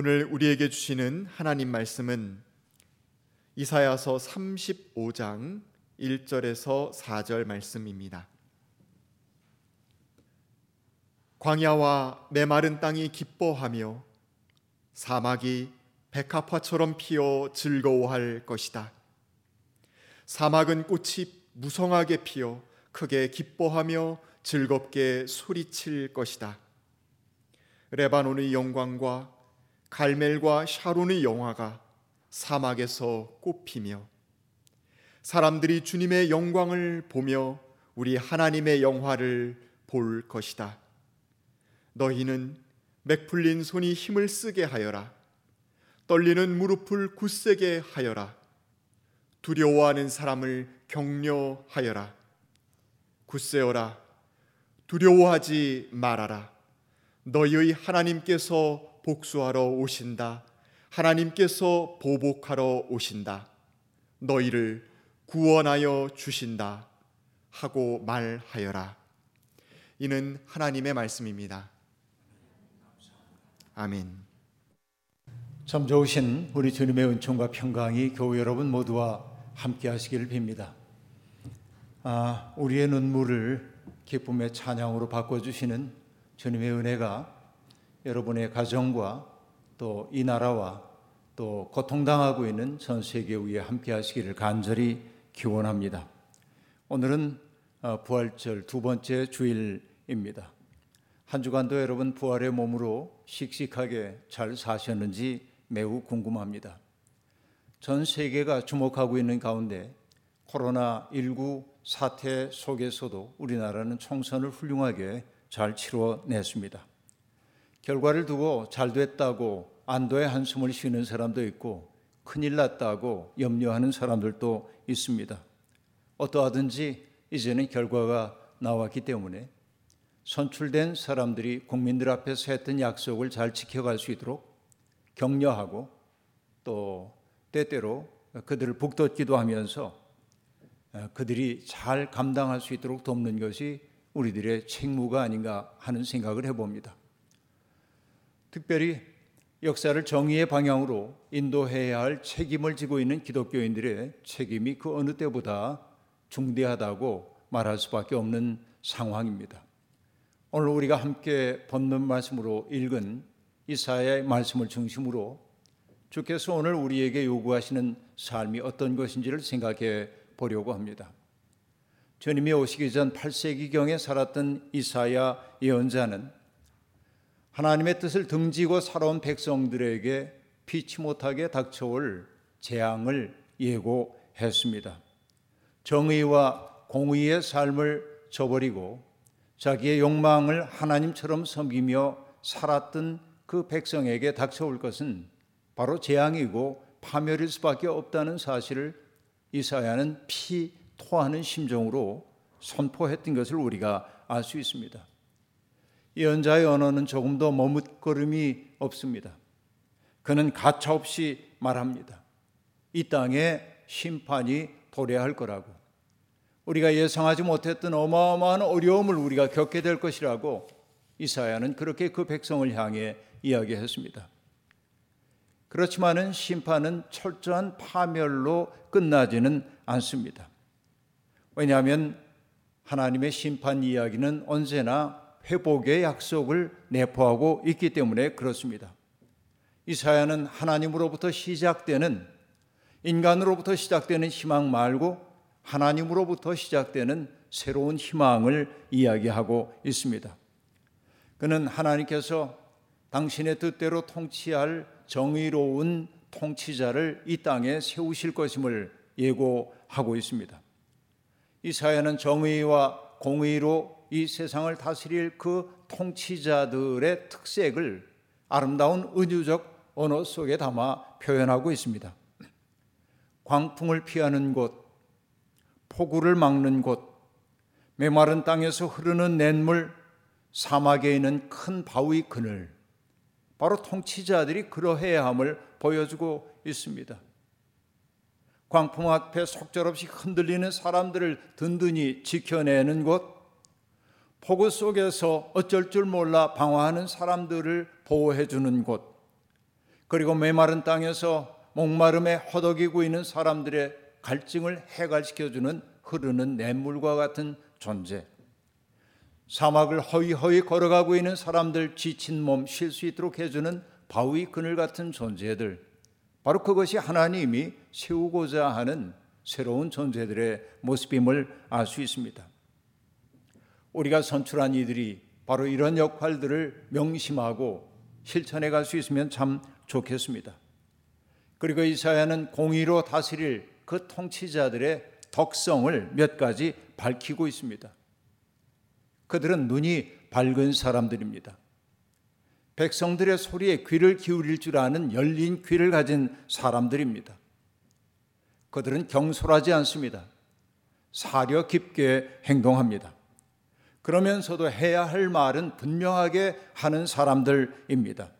오늘 우리에게 주시는 하나님 말씀은 이사야서 35장 1절에서 4절 말씀입니다. 광야와 메마른 땅이 기뻐하며 사막이 백합화처럼 피어 즐거워할 것이다. 사막은 꽃이 무성하게 피어 크게 기뻐하며 즐겁게 소리칠 것이다. 레바논의 영광과 갈멜과 샤론의 영화가 사막에서 꽃피며 사람들이 주님의 영광을 보며 우리 하나님의 영화를 볼 것이다. 너희는 맥풀린 손이 힘을 쓰게 하여라. 떨리는 무릎을 굳세게 하여라. 두려워하는 사람을 격려하여라. 굳세어라. 두려워하지 말아라. 너희의 하나님께서 복수하러 오신다. 하나님께서 보복하러 오신다. 너희를 구원하여 주신다. 하고 말하여라. 이는 하나님의 말씀입니다. 아멘. 참 좋으신 우리 주님의 은총과 평강이 교우 여러분 모두와 함께 하시기를 빕니다. 아, 우리의 눈물을 기쁨의 찬양으로 바꿔 주시는 주님의 은혜가 여러분의 가정과 또 이 나라와 또 고통당하고 있는 전 세계 위에 함께 하시기를 간절히 기원합니다. 오늘은 어, 부활절 두 번째 주일입니다. 한 주간도 여러분 부활의 몸으로 씩씩하게 잘 사셨는지 매우 궁금합니다. 전 세계가 주목하고 있는 가운데 코로나19 사태 속에서도 우리나라는 총선을 훌륭하게 잘 치러냈습니다. 결과를 두고 잘 됐다고 안도의 한숨을 쉬는 사람도 있고 큰일 났다고 염려하는 사람들도 있습니다. 어떠하든지 이제는 결과가 나왔기 때문에 선출된 사람들이 국민들 앞에서 했던 약속을 잘 지켜갈 수 있도록 격려하고 또 때때로 그들을 북돋기도 하면서 그들이 잘 감당할 수 있도록 돕는 것이 우리들의 책무가 아닌가 하는 생각을 해봅니다. 특별히 역사를 정의의 방향으로 인도해야 할 책임을 지고 있는 기독교인들의 책임이 그 어느 때보다 중대하다고 말할 수밖에 없는 상황입니다. 오늘 우리가 함께 본문 말씀으로 읽은 이사야의 말씀을 중심으로 주께서 오늘 우리에게 요구하시는 삶이 어떤 것인지를 생각해 보려고 합니다. 주님이 오시기 전 8세기경에 살았던 이사야 예언자는 하나님의 뜻을 등지고 살아온 백성들에게 피치 못하게 닥쳐올 재앙을 예고했습니다. 정의와 공의의 삶을 저버리고 자기의 욕망을 하나님처럼 섬기며 살았던 그 백성에게 닥쳐올 것은 바로 재앙이고 파멸일 수밖에 없다는 사실을 이사야는 피 토하는 심정으로 선포했던 것을 우리가 알 수 있습니다. 예언자의 언어는 조금 더 머뭇거림이 없습니다. 그는 가차없이 말합니다. 이 땅에 심판이 도래할 거라고. 우리가 예상하지 못했던 어마어마한 어려움을 우리가 겪게 될 것이라고 이사야는 그렇게 그 백성을 향해 이야기했습니다. 그렇지만은 심판은 철저한 파멸로 끝나지는 않습니다. 왜냐하면 하나님의 심판 이야기는 언제나 회복의 약속을 내포하고 있기 때문에 그렇습니다. 이사야는 하나님으로부터 시작되는 인간으로부터 시작되는 희망 말고 하나님으로부터 시작되는 새로운 희망을 이야기하고 있습니다. 그는 하나님께서 당신의 뜻대로 통치할 정의로운 통치자를 이 땅에 세우실 것임을 예고하고 있습니다. 이사야는 정의와 공의로 이 세상을 다스릴 그 통치자들의 특색을 아름다운 은유적 언어 속에 담아 표현하고 있습니다. 광풍을 피하는 곳, 폭우를 막는 곳, 메마른 땅에서 흐르는 냇물, 사막에 있는 큰 바위 그늘, 바로 통치자들이 그러해야 함을 보여주고 있습니다. 광풍 앞에 속절없이 흔들리는 사람들을 든든히 지켜내는 곳, 폭우 속에서 어쩔 줄 몰라 방황하는 사람들을 보호해 주는 곳, 그리고 메마른 땅에서 목마름에 허덕이고 있는 사람들의 갈증을 해갈시켜 주는 흐르는 냇물과 같은 존재. 사막을 허위허위 걸어가고 있는 사람들 지친 몸 쉴 수 있도록 해주는 바위 그늘 같은 존재들. 바로 그것이 하나님이 세우고자 하는 새로운 존재들의 모습임을 알 수 있습니다. 우리가 선출한 이들이 바로 이런 역할들을 명심하고 실천해 갈 수 있으면 참 좋겠습니다. 그리고 이사야는 공의로 다스릴 그 통치자들의 덕성을 몇 가지 밝히고 있습니다. 그들은 눈이 밝은 사람들입니다. 백성들의 소리에 귀를 기울일 줄 아는 열린 귀를 가진 사람들입니다. 그들은 경솔하지 않습니다. 사려 깊게 행동합니다. 그러면서도 해야 할 말은 분명하게 하는 사람들입니다.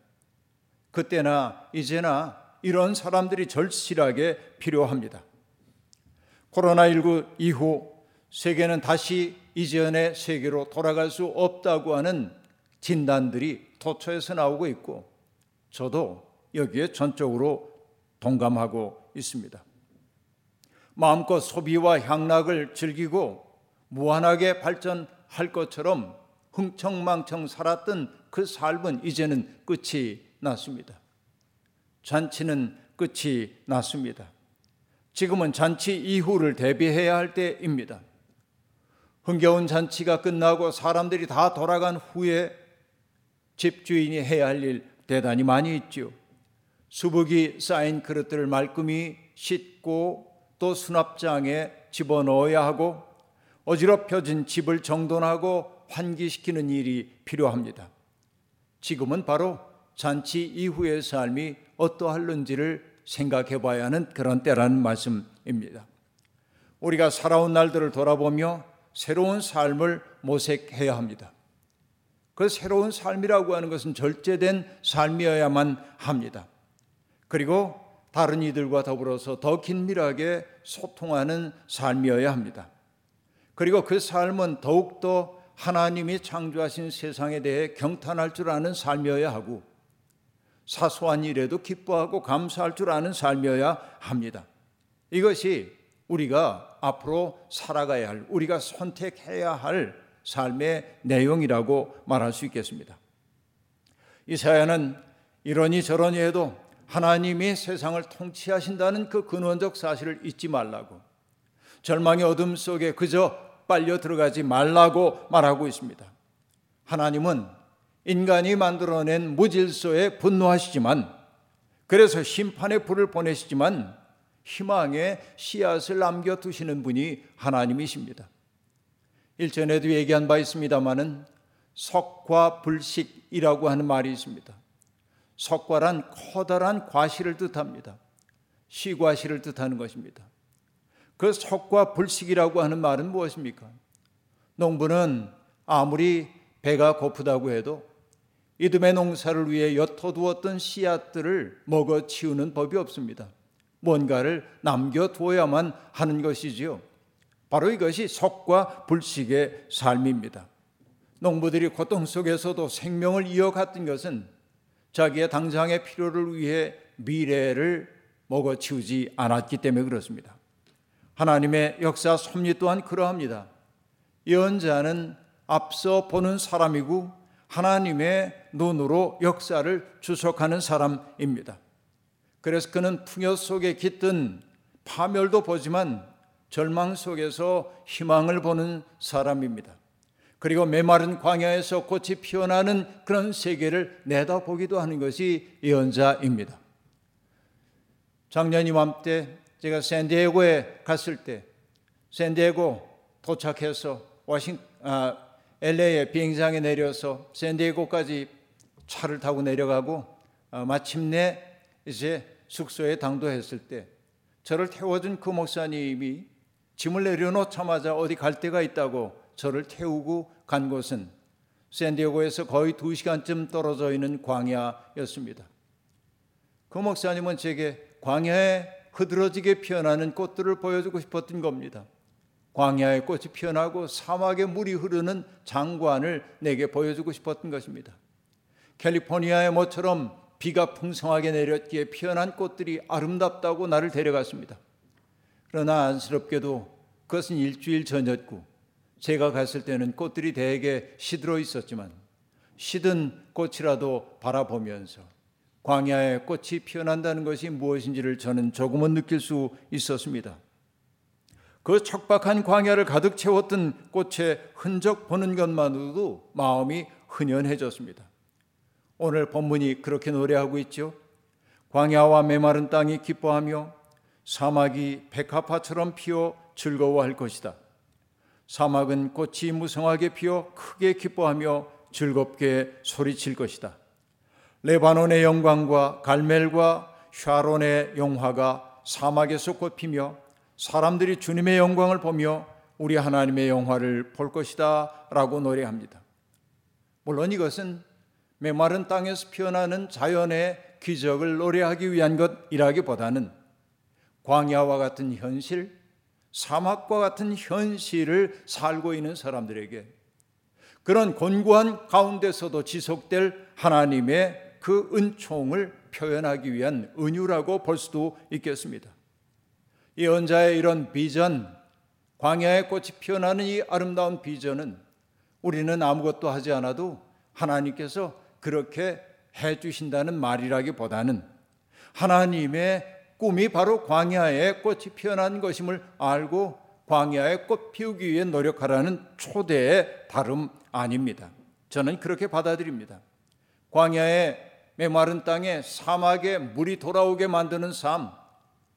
그때나 이제나 이런 사람들이 절실하게 필요합니다. 코로나19 이후 세계는 다시 이전의 세계로 돌아갈 수 없다고 하는 진단들이 도처에서 나오고 있고 저도 여기에 전적으로 동감하고 있습니다. 마음껏 소비와 향락을 즐기고 무한하게 발전 할 것처럼 흥청망청 살았던 그 삶은 이제는 끝이 났습니다. 잔치는 끝이 났습니다. 지금은 잔치 이후를 대비해야 할 때입니다. 흥겨운 잔치가 끝나고 사람들이 다 돌아간 후에 집주인이 해야 할 일 대단히 많이 있죠. 수북이 쌓인 그릇들을 말끔히 씻고 또 수납장에 집어넣어야 하고 어지럽혀진 집을 정돈하고 환기시키는 일이 필요합니다. 지금은 바로 잔치 이후의 삶이 어떠할는지를 생각해 봐야 하는 그런 때라는 말씀입니다. 우리가 살아온 날들을 돌아보며 새로운 삶을 모색해야 합니다. 그 새로운 삶이라고 하는 것은 절제된 삶이어야만 합니다. 그리고 다른 이들과 더불어서 더 긴밀하게 소통하는 삶이어야 합니다. 그리고 그 삶은 더욱더 하나님이 창조하신 세상에 대해 경탄할 줄 아는 삶이어야 하고 사소한 일에도 기뻐하고 감사할 줄 아는 삶이어야 합니다. 이것이 우리가 앞으로 살아가야 할, 우리가 선택해야 할 삶의 내용이라고 말할 수 있겠습니다. 이사야는 이러니 저러니 해도 하나님이 세상을 통치하신다는 그 근원적 사실을 잊지 말라고 절망의 어둠 속에 그저 빨려 들어가지 말라고 말하고 있습니다. 하나님은 인간이 만들어낸 무질서에 분노하시지만 그래서 심판의 불을 보내시지만 희망의 씨앗을 남겨두시는 분이 하나님이십니다. 일전에도 얘기한 바 있습니다마는 석과 불식이라고 하는 말이 있습니다. 석과란 커다란 과실을 뜻합니다. 시과실을 뜻하는 것입니다. 그 석과 불식이라고 하는 말은 무엇입니까? 농부는 아무리 배가 고프다고 해도 이듬해 농사를 위해 옅어두었던 씨앗들을 먹어 치우는 법이 없습니다. 뭔가를 남겨두어야만 하는 것이지요. 바로 이것이 석과 불식의 삶입니다. 농부들이 고통 속에서도 생명을 이어갔던 것은 자기의 당장의 필요를 위해 미래를 먹어치우지 않았기 때문에 그렇습니다. 하나님의 역사 섭리 또한 그러합니다. 예언자는 앞서 보는 사람이고 하나님의 눈으로 역사를 주석하는 사람입니다. 그래서 그는 풍요 속에 깃든 파멸도 보지만 절망 속에서 희망을 보는 사람입니다. 그리고 메마른 광야에서 꽃이 피어나는 그런 세계를 내다보기도 하는 것이 예언자입니다. 작년 이맘때 제가 샌디에고에 갔을 때 샌디에고 도착해서 워싱 아, LA의 비행장에 내려서 샌디에고까지 차를 타고 내려가고 어, 마침내 이제 숙소에 당도했을 때 저를 태워준 그 목사님이 짐을 내려놓자마자 어디 갈 데가 있다고 저를 태우고 간 곳은 샌디에고에서 거의 두 시간쯤 떨어져 있는 광야였습니다. 그 목사님은 제게 광야에 흐드러지게 피어나는 꽃들을 보여주고 싶었던 겁니다. 광야에 꽃이 피어나고 사막에 물이 흐르는 장관을 내게 보여주고 싶었던 것입니다. 캘리포니아의 모처럼 비가 풍성하게 내렸기에 피어난 꽃들이 아름답다고 나를 데려갔습니다. 그러나 안쓰럽게도 그것은 일주일 전이었고 제가 갔을 때는 꽃들이 대개 시들어 있었지만 시든 꽃이라도 바라보면서 광야에 꽃이 피어난다는 것이 무엇인지를 저는 조금은 느낄 수 있었습니다. 그 척박한 광야를 가득 채웠던 꽃의 흔적 보는 것만으로도 마음이 흔연해졌습니다. 오늘 본문이 그렇게 노래하고 있죠. 광야와 메마른 땅이 기뻐하며 사막이 백합화처럼 피어 즐거워할 것이다. 사막은 꽃이 무성하게 피어 크게 기뻐하며 즐겁게 소리칠 것이다. 레바논의 영광과 갈멜과 샤론의 영화가 사막에서 꽃피며 사람들이 주님의 영광을 보며 우리 하나님의 영화를 볼 것이다 라고 노래합니다. 물론 이것은 메마른 땅에서 피어나는 자연의 기적을 노래하기 위한 것이라기보다는 광야와 같은 현실, 사막과 같은 현실을 살고 있는 사람들에게 그런 곤고한 가운데서도 지속될 하나님의 그 은총을 표현하기 위한 은유라고 볼 수도 있겠습니다. 이 언자의 이런 비전, 광야의 꽃이 피어나는 이 아름다운 비전은 우리는 아무것도 하지 않아도 하나님께서 그렇게 해 주신다는 말이라기보다는 하나님의 꿈이 바로 광야에 꽃이 피어난 것임을 알고 광야에 꽃 피우기 위해 노력하라는 초대의 다름 아닙니다. 저는 그렇게 받아들입니다. 광야의 메마른 땅에 사막에 물이 돌아오게 만드는 삶,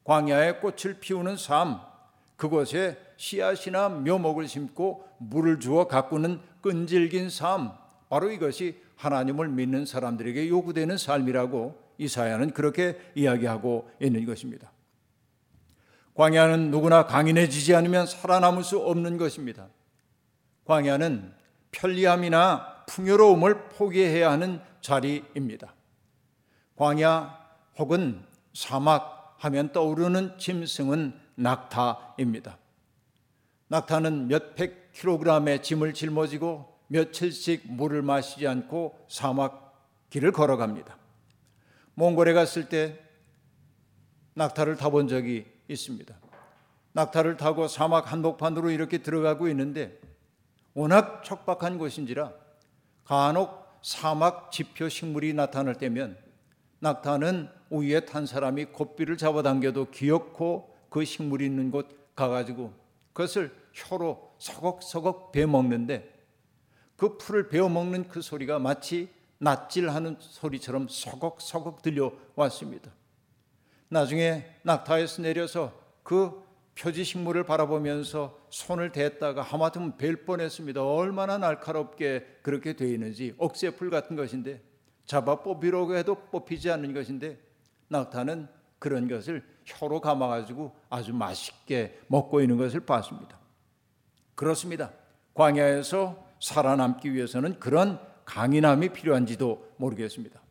광야에 꽃을 피우는 삶, 그곳에 씨앗이나 묘목을 심고 물을 주어 가꾸는 끈질긴 삶, 바로 이것이 하나님을 믿는 사람들에게 요구되는 삶이라고 이사야는 그렇게 이야기하고 있는 것입니다. 광야는 누구나 강인해지지 않으면 살아남을 수 없는 것입니다. 광야는 편리함이나 풍요로움을 포기해야 하는 자리입니다. 광야 혹은 사막 하면 떠오르는 짐승은 낙타입니다. 낙타는 몇백 킬로그램의 짐을 짊어지고 며칠씩 물을 마시지 않고 사막 길을 걸어갑니다. 몽골에 갔을 때 낙타를 타본 적이 있습니다. 낙타를 타고 사막 한복판으로 이렇게 들어가고 있는데 워낙 척박한 곳인지라 간혹 사막 지표 식물이 나타날 때면 낙타는 위에 탄 사람이 고삐를 잡아당겨도 기어코 그 식물이 있는 곳 가가지고 그것을 혀로 서걱서걱 베어먹는데 그 풀을 베어먹는 그 소리가 마치 낯질하는 소리처럼 서걱서걱 들려왔습니다. 나중에 낙타에서 내려서 그 표지 식물을 바라보면서 손을 댔다가 하마터면 뵐 뻔했습니다. 얼마나 날카롭게 그렇게 되어 있는지 억새풀 같은 것인데 잡아 뽑히려고 해도 뽑히지 않는 것인데 낙타는 그런 것을 혀로 감아가지고 아주 맛있게 먹고 있는 것을 봤습니다. 그렇습니다. 광야에서 살아남기 위해서는 그런 강인함이 필요한지도 모르겠습니다.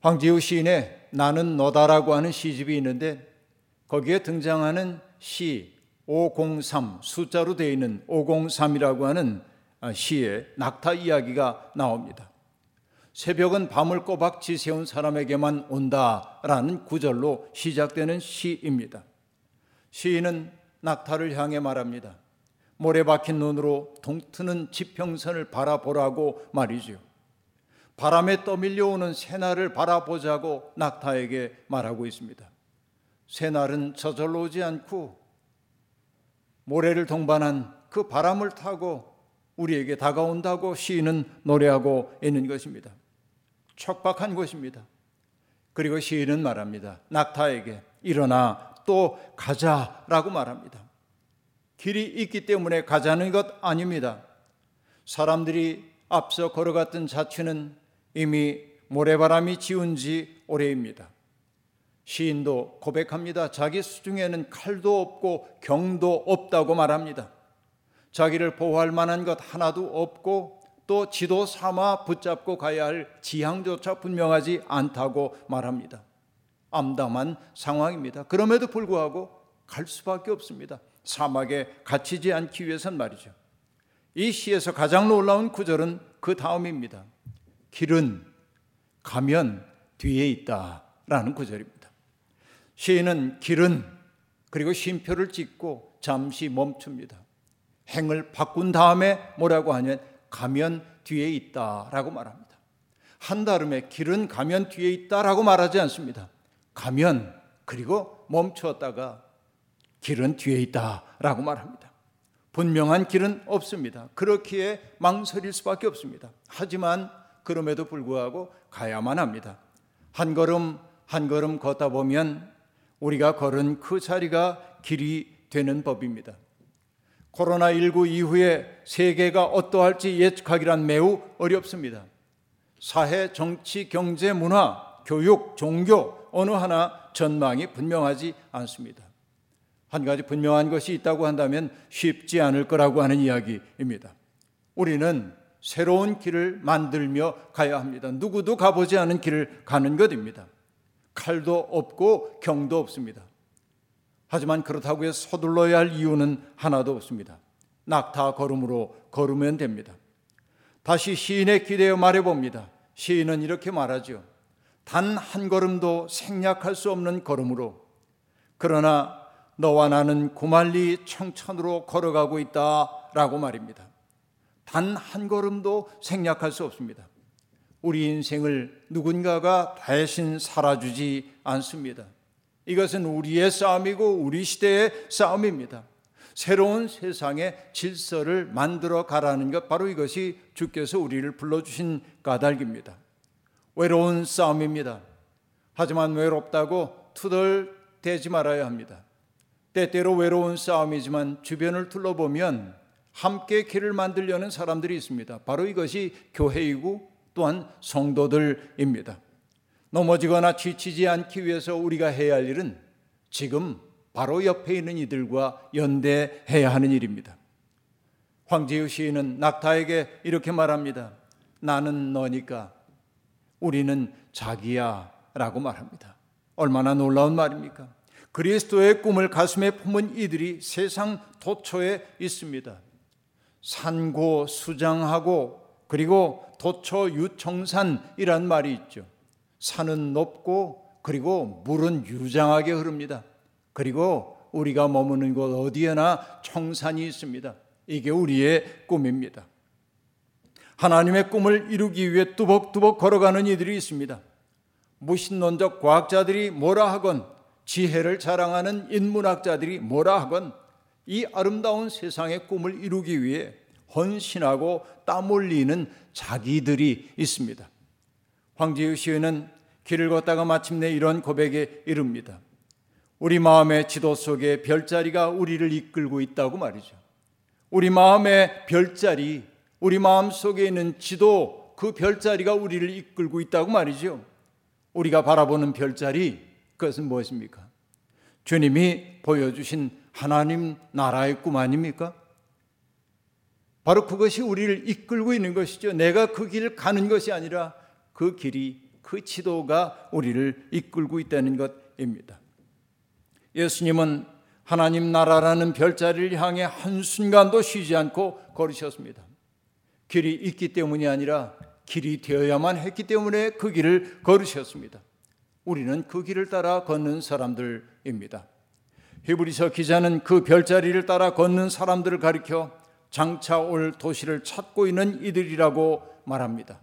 황지우 시인의 나는 너다라고 하는 시집이 있는데 거기에 등장하는 시 503 숫자로 되어 있는 503이라고 하는 시에 낙타 이야기가 나옵니다. 새벽은 밤을 꼬박 지새운 사람에게만 온다라는 구절로 시작되는 시입니다. 시인은 낙타를 향해 말합니다. 모래 박힌 눈으로 동트는 지평선을 바라보라고 말이죠. 바람에 떠밀려오는 새날을 바라보자고 낙타에게 말하고 있습니다. 새날은 저절로 오지 않고 모래를 동반한 그 바람을 타고 우리에게 다가온다고 시인은 노래하고 있는 것입니다. 척박한 곳입니다. 그리고 시인은 말합니다. 낙타에게 일어나 또 가자라고 말합니다. 길이 있기 때문에 가자는 것 아닙니다. 사람들이 앞서 걸어갔던 자취는 이미 모래바람이 지운 지 오래입니다. 시인도 고백합니다. 자기 수중에는 칼도 없고 경도 없다고 말합니다. 자기를 보호할 만한 것 하나도 없고 또 지도 삼아 붙잡고 가야 할 지향조차 분명하지 않다고 말합니다. 암담한 상황입니다. 그럼에도 불구하고 갈 수밖에 없습니다. 사막에 갇히지 않기 위해선 말이죠. 이 시에서 가장 놀라운 구절은 그 다음입니다. 길은 가면 뒤에 있다 라는 구절입니다. 시인은 길은 그리고 쉼표를 찍고 잠시 멈춥니다. 행을 바꾼 다음에 뭐라고 하냐면 가면 뒤에 있다라고 말합니다. 한다름에 길은 가면 뒤에 있다라고 말하지 않습니다. 가면 그리고 멈추었다가 길은 뒤에 있다라고 말합니다. 분명한 길은 없습니다. 그렇기에 망설일 수밖에 없습니다. 하지만 그럼에도 불구하고 가야만 합니다. 한 걸음 한 걸음 걷다 보면 우리가 걸은 그 자리가 길이 되는 법입니다. 코로나19 이후에 세계가 어떠할지 예측하기란 매우 어렵습니다. 사회, 정치, 경제, 문화, 교육, 종교 어느 하나 전망이 분명하지 않습니다. 한 가지 분명한 것이 있다고 한다면 쉽지 않을 거라고 하는 이야기입니다. 우리는 새로운 길을 만들며 가야 합니다. 누구도 가보지 않은 길을 가는 것입니다. 칼도 없고 경도 없습니다. 하지만 그렇다고 해서 서둘러야 할 이유는 하나도 없습니다. 낙타 걸음으로 걸으면 됩니다. 다시 시인에 기대어 말해 봅니다. 시인은 이렇게 말하죠. 단 한 걸음도 생략할 수 없는 걸음으로 그러나 너와 나는 구말리 청천으로 걸어가고 있다 라고 말입니다. 단 한 걸음도 생략할 수 없습니다. 우리 인생을 누군가가 대신 살아주지 않습니다. 이것은 우리의 싸움이고 우리 시대의 싸움입니다. 새로운 세상의 질서를 만들어 가라는 것 바로 이것이 주께서 우리를 불러주신 까닭입니다. 외로운 싸움입니다. 하지만 외롭다고 투덜대지 말아야 합니다. 때때로 외로운 싸움이지만 주변을 둘러보면 함께 길을 만들려는 사람들이 있습니다. 바로 이것이 교회이고 또한 성도들입니다. 넘어지거나 지치지 않기 위해서 우리가 해야 할 일은 지금 바로 옆에 있는 이들과 연대해야 하는 일입니다. 황지우 시인은 낙타에게 이렇게 말합니다. 나는 너니까 우리는 자기야 라고 말합니다. 얼마나 놀라운 말입니까? 그리스도의 꿈을 가슴에 품은 이들이 세상 도처에 있습니다. 산고 수장하고 그리고 도처 유청산이란 말이 있죠. 산은 높고 그리고 물은 유장하게 흐릅니다. 그리고 우리가 머무는 곳 어디에나 청산이 있습니다. 이게 우리의 꿈입니다. 하나님의 꿈을 이루기 위해 뚜벅뚜벅 걸어가는 이들이 있습니다. 무신론적 과학자들이 뭐라 하건 지혜를 자랑하는 인문학자들이 뭐라 하건 이 아름다운 세상의 꿈을 이루기 위해 헌신하고 땀 흘리는 자기들이 있습니다. 황지우 시인은 길을 걷다가 마침내 이런 고백에 이릅니다. 우리 마음의 지도 속에 별자리가 우리를 이끌고 있다고 말이죠. 우리 마음의 별자리, 우리 마음 속에 있는 지도, 그 별자리가 우리를 이끌고 있다고 말이죠. 우리가 바라보는 별자리, 그것은 무엇입니까? 주님이 보여주신 하나님 나라의 꿈 아닙니까? 바로 그것이 우리를 이끌고 있는 것이죠. 내가 그 길을 가는 것이 아니라 그 길이 그 지도가 우리를 이끌고 있다는 것입니다. 예수님은 하나님 나라라는 별자리를 향해 한순간도 쉬지 않고 걸으셨습니다. 길이 있기 때문이 아니라 길이 되어야만 했기 때문에 그 길을 걸으셨습니다. 우리는 그 길을 따라 걷는 사람들입니다. 히브리서 기자는 그 별자리를 따라 걷는 사람들을 가리켜 장차 올 도시를 찾고 있는 이들이라고 말합니다.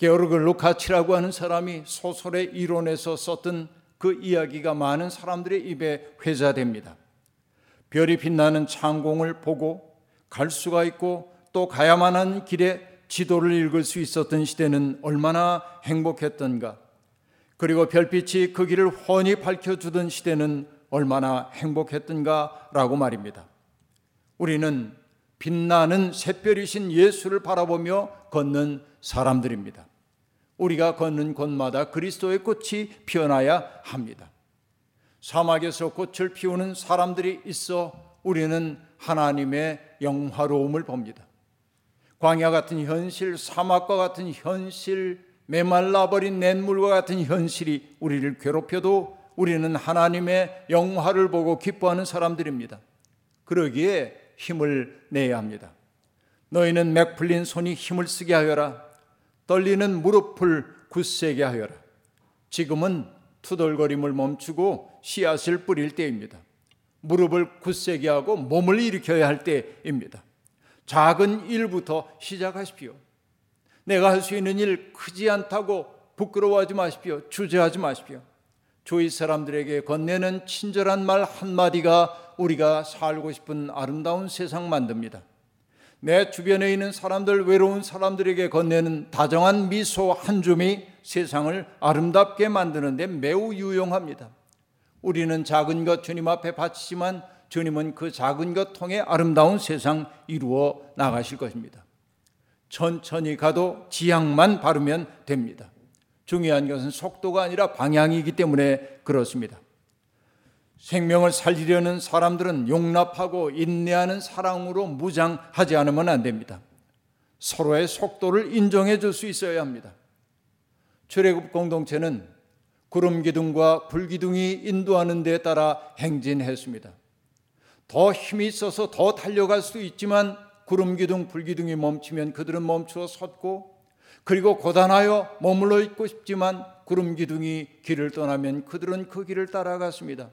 게오르그 루카치라고 하는 사람이 소설의 이론에서 썼던 그 이야기가 많은 사람들의 입에 회자됩니다. 별이 빛나는 창공을 보고 갈 수가 있고 또 가야만 하는 길에 지도를 읽을 수 있었던 시대는 얼마나 행복했던가. 그리고 별빛이 그 길을 훤히 밝혀주던 시대는 얼마나 행복했던가라고 말입니다. 우리는 빛나는 샛별이신 예수를 바라보며 걷는 사람들입니다. 우리가 걷는 곳마다 그리스도의 꽃이 피어나야 합니다. 사막에서 꽃을 피우는 사람들이 있어 우리는 하나님의 영화로움을 봅니다. 광야 같은 현실, 사막과 같은 현실, 메말라버린 냇물과 같은 현실이 우리를 괴롭혀도 우리는 하나님의 영화를 보고 기뻐하는 사람들입니다. 그러기에 힘을 내야 합니다. 너희는 맥 풀린 손이 힘을 쓰게 하여라. 떨리는 무릎을 굳세게 하여라. 지금은 투덜거림을 멈추고 씨앗을 뿌릴 때입니다. 무릎을 굳세게 하고 몸을 일으켜야 할 때입니다. 작은 일부터 시작하십시오. 내가 할 수 있는 일 크지 않다고 부끄러워하지 마십시오. 주저하지 마십시오. 주위 사람들에게 건네는 친절한 말 한마디가 우리가 살고 싶은 아름다운 세상 만듭니다. 내 주변에 있는 사람들, 외로운 사람들에게 건네는 다정한 미소 한 줌이 세상을 아름답게 만드는데 매우 유용합니다. 우리는 작은 것 주님 앞에 바치지만 주님은 그 작은 것 통해 아름다운 세상 이루어 나가실 것입니다. 천천히 가도 지향만 바르면 됩니다. 중요한 것은 속도가 아니라 방향이기 때문에 그렇습니다. 생명을 살리려는 사람들은 용납하고 인내하는 사랑으로 무장하지 않으면 안 됩니다. 서로의 속도를 인정해 줄 수 있어야 합니다. 출애굽 공동체는 구름 기둥과 불 기둥이 인도하는 데 따라 행진했습니다. 더 힘이 있어서 더 달려갈 수도 있지만 구름 기둥, 불 기둥이 멈추면 그들은 멈추어 섰고 그리고 고단하여 머물러 있고 싶지만 구름 기둥이 길을 떠나면 그들은 그 길을 따라갔습니다.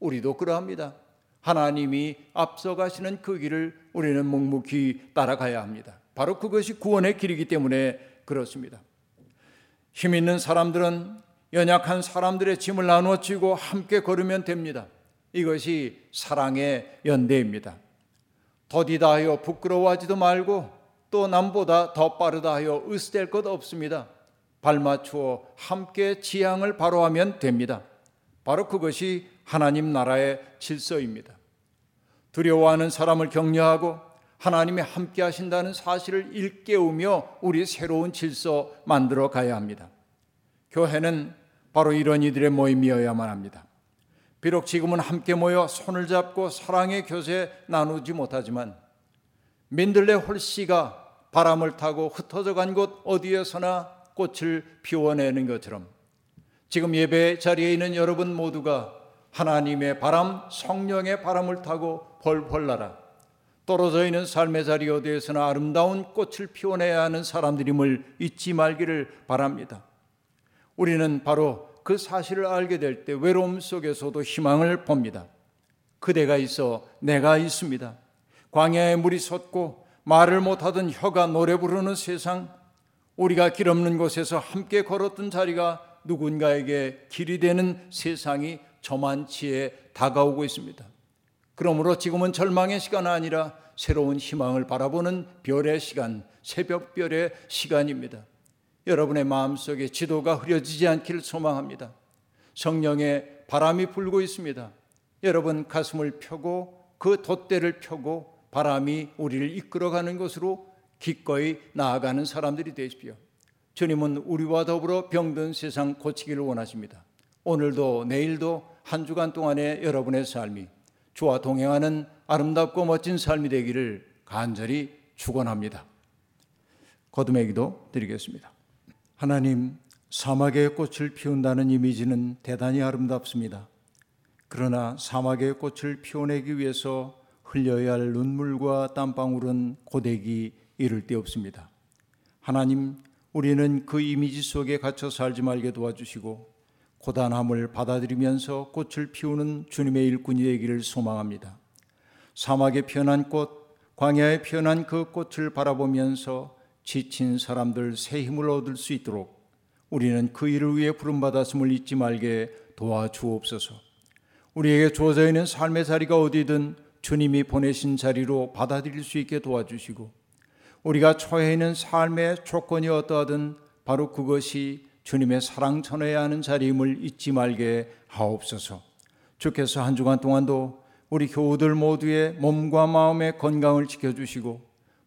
우리도 그러합니다. 하나님이 앞서가시는 그 길을 우리는 묵묵히 따라가야 합니다. 바로 그것이 구원의 길이기 때문에 그렇습니다. 힘 있는 사람들은 연약한 사람들의 짐을 나누어 지고 함께 걸으면 됩니다. 이것이 사랑의 연대입니다. 더디다 하여 부끄러워하지도 말고 또 남보다 더 빠르다 하여 으스댈 것 없습니다. 발맞추어 함께 지향을 바로하면 됩니다. 바로 그것이 하나님 나라의 질서입니다. 두려워하는 사람을 격려하고 하나님이 함께 하신다는 사실을 일깨우며 우리 새로운 질서 만들어 가야 합니다. 교회는 바로 이런 이들의 모임이어야만 합니다. 비록 지금은 함께 모여 손을 잡고 사랑의 교제 나누지 못하지만 민들레 홀씨가 바람을 타고 흩어져 간 곳 어디에서나 꽃을 피워내는 것처럼 지금 예배 자리에 있는 여러분 모두가 하나님의 바람, 성령의 바람을 타고 벌벌 날아 떨어져 있는 삶의 자리 어디에서나 아름다운 꽃을 피워내야 하는 사람들임을 잊지 말기를 바랍니다. 우리는 바로 그 사실을 알게 될 때 외로움 속에서도 희망을 봅니다. 그대가 있어 내가 있습니다. 광야에 물이 솟고 말을 못하던 혀가 노래 부르는 세상, 우리가 길 없는 곳에서 함께 걸었던 자리가 누군가에게 길이 되는 세상이 저만치에 다가오고 있습니다. 그러므로 지금은 절망의 시간 아니라 새로운 희망을 바라보는 별의 시간, 새벽별의 시간입니다. 여러분의 마음속에 지도가 흐려지지 않기를 소망합니다. 성령의 바람이 불고 있습니다. 여러분 가슴을 펴고 그 돛대를 펴고 바람이 우리를 이끌어가는 것으로 기꺼이 나아가는 사람들이 되십시오. 주님은 우리와 더불어 병든 세상 고치기를 원하십니다. 오늘도 내일도 한 주간 동안의 여러분의 삶이 주와 동행하는 아름답고 멋진 삶이 되기를 간절히 축원합니다. 거듭의 기도 드리겠습니다. 하나님, 사막의 꽃을 피운다는 이미지는 대단히 아름답습니다. 그러나 사막의 꽃을 피워내기 위해서 흘려야 할 눈물과 땀방울은 고데기 이를 데 없습니다. 하나님, 우리는 그 이미지 속에 갇혀 살지 말게 도와주시고 고단함을 받아들이면서 꽃을 피우는 주님의 일꾼이 되기를 소망합니다. 사막에 피어난 꽃, 광야에 피어난 그 꽃을 바라보면서 지친 사람들 새 힘을 얻을 수 있도록 우리는 그 일을 위해 부름받았음을 잊지 말게 도와주옵소서. 우리에게 주어져 있는 삶의 자리가 어디든 주님이 보내신 자리로 받아들일 수 있게 도와주시고 우리가 처해 있는 삶의 조건이 어떠하든 바로 그것이 주님의 사랑 전해야 하는 자리임을 잊지 말게 하옵소서. 주께서 한 주간 동안도 우리 교우들 모두의 몸과 마음의 건강을 지켜주시고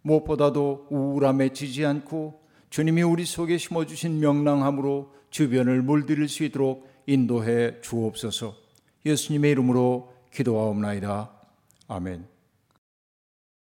무엇보다도 우울함에 지지 않고 주님이 우리 속에 심어주신 명랑함으로 주변을 물들일 수 있도록 인도해 주옵소서. 예수님의 이름으로 기도하옵나이다. 아멘.